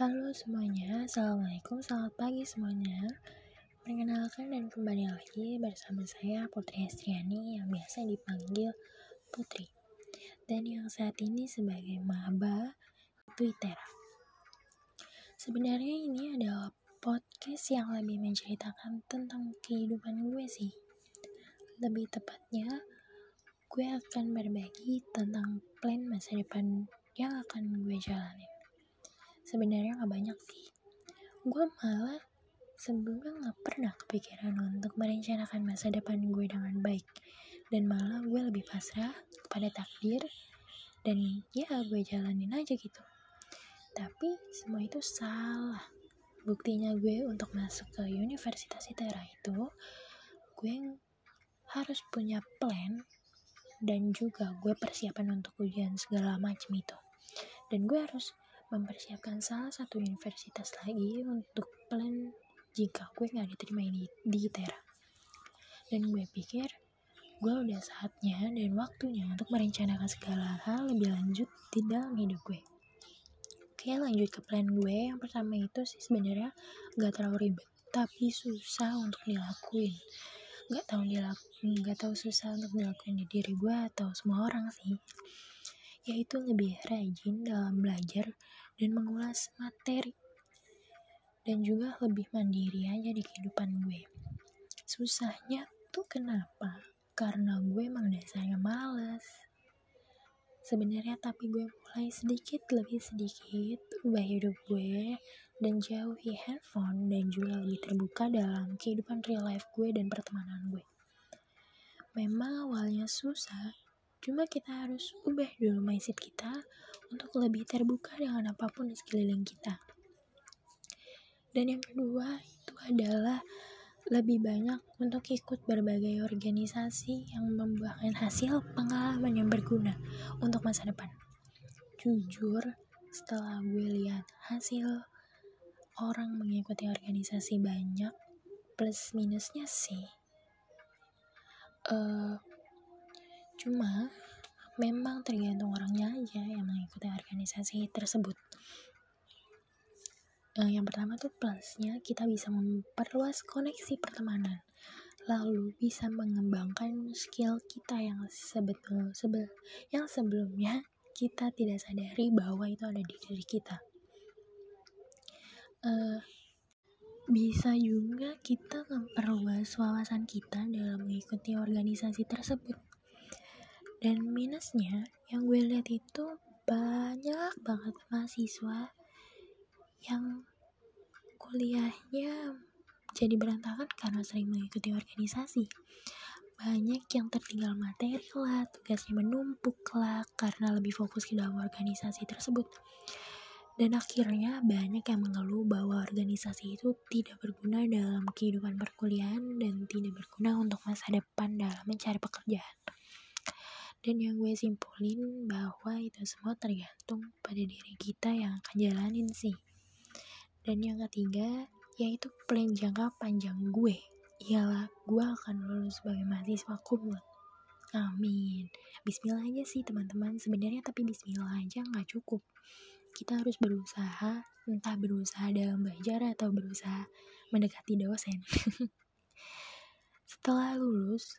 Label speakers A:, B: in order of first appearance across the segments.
A: Halo semuanya, Assalamualaikum, selamat pagi semuanya. Perkenalkan dan kembali lagi bersama saya Putri Estriani yang biasa dipanggil Putri. Dan yang saat ini sebagai maba Twitter Sebenarnya ini adalah podcast yang lebih menceritakan tentang kehidupan gue sih. Lebih tepatnya, gue akan berbagi tentang plan masa depan yang akan gue jalani sebenarnya gak banyak sih. Gue malah sebelumnya gak pernah kepikiran untuk merencanakan masa depan gue dengan baik. Dan malah gue lebih pasrah kepada takdir dan ya gue jalanin aja gitu. Tapi semua itu salah. Buktinya gue untuk masuk ke Universitas ITERA itu gue harus punya plan dan juga gue persiapan untuk ujian segala macam itu. Dan gue harus mempersiapkan salah satu universitas lagi untuk plan jika gue nggak diterima di, di ITERA. Dan gue pikir gue udah saatnya dan waktunya untuk merencanakan segala hal lebih lanjut di dalam hidup gue. Oke lanjut ke plan gue. Yang pertama itu sih sebenarnya nggak terlalu ribet, tapi susah untuk dilakuin. Nggak tahu dilakuin, nggak tahu susah untuk dilakuin di diri gue atau semua orang sih yaitu lebih rajin dalam belajar dan mengulas materi dan juga lebih mandiri aja di kehidupan gue. Susahnya tuh kenapa? Karena gue emang dasarnya males. Sebenarnya tapi gue mulai sedikit lebih sedikit ubah hidup gue dan jauhi handphone dan juga lebih terbuka dalam kehidupan real life gue dan pertemanan gue. Memang awalnya susah Cuma kita harus ubah dulu mindset kita untuk lebih terbuka dengan apa pun di sekeliling kita. Dan yang kedua itu adalah lebih banyak untuk ikut berbagai organisasi yang membuahkan hasil pengalaman yang berguna untuk masa depan. Jujur, setelah gue lihat hasil orang mengikuti organisasi banyak, plus minusnya sih, uh, Cuma memang tergantung orangnya aja yang mengikuti organisasi tersebut. Nah, yang pertama tuh plusnya kita bisa memperluas koneksi pertemanan, lalu bisa mengembangkan skill kita yang sebetul sebel yang sebelumnya kita tidak sadari bahwa itu ada di diri kita. Uh, bisa juga kita memperluas wawasan kita dalam mengikuti organisasi tersebut dan minusnya yang gue lihat itu banyak banget mahasiswa yang kuliahnya jadi berantakan karena sering mengikuti organisasi. Banyak yang tertinggal materi lah tugasnya menumpuk lah karena lebih fokus ke dalam organisasi tersebut. Dan akhirnya banyak yang mengeluh bahwa organisasi itu tidak berguna dalam kehidupan perkuliahan dan tidak berguna untuk masa depan dalam mencari pekerjaan dan yang gue simpulin bahwa itu semua tergantung pada diri kita yang akan jalanin sih. Dan yang ketiga yaitu plan jangka panjang gue. Ialah gue akan lulus sebagai mahasiswa kumlot. Amin. Bismillah aja sih teman-teman. Sebenarnya tapi bismillah aja nggak cukup. Kita harus berusaha entah berusaha dalam belajar atau berusaha mendekati dosen. Setelah lulus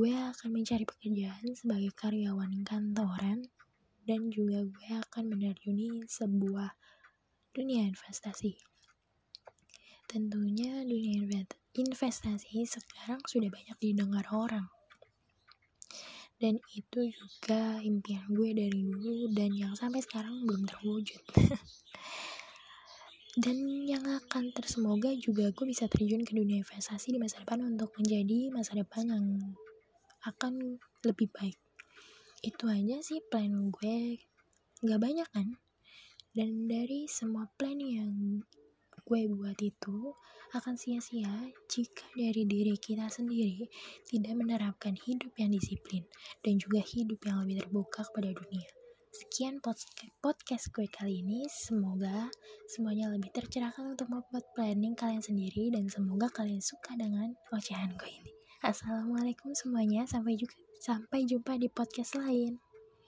A: gue akan mencari pekerjaan sebagai karyawan kantoran dan juga gue akan menerjuni sebuah dunia investasi. Tentunya dunia investasi sekarang sudah banyak didengar orang. Dan itu juga impian gue dari dulu dan yang sampai sekarang belum terwujud. dan yang akan tersemoga juga gue bisa terjun ke dunia investasi di masa depan untuk menjadi masa depan yang akan lebih baik itu aja sih plan gue gak banyak kan dan dari semua plan yang gue buat itu akan sia-sia jika dari diri kita sendiri tidak menerapkan hidup yang disiplin dan juga hidup yang lebih terbuka kepada dunia. Sekian podcast gue kali ini. Semoga semuanya lebih tercerahkan untuk membuat planning kalian sendiri dan semoga kalian suka dengan ocehan gue ini. Assalamualaikum semuanya, sampai juga sampai jumpa di podcast lain.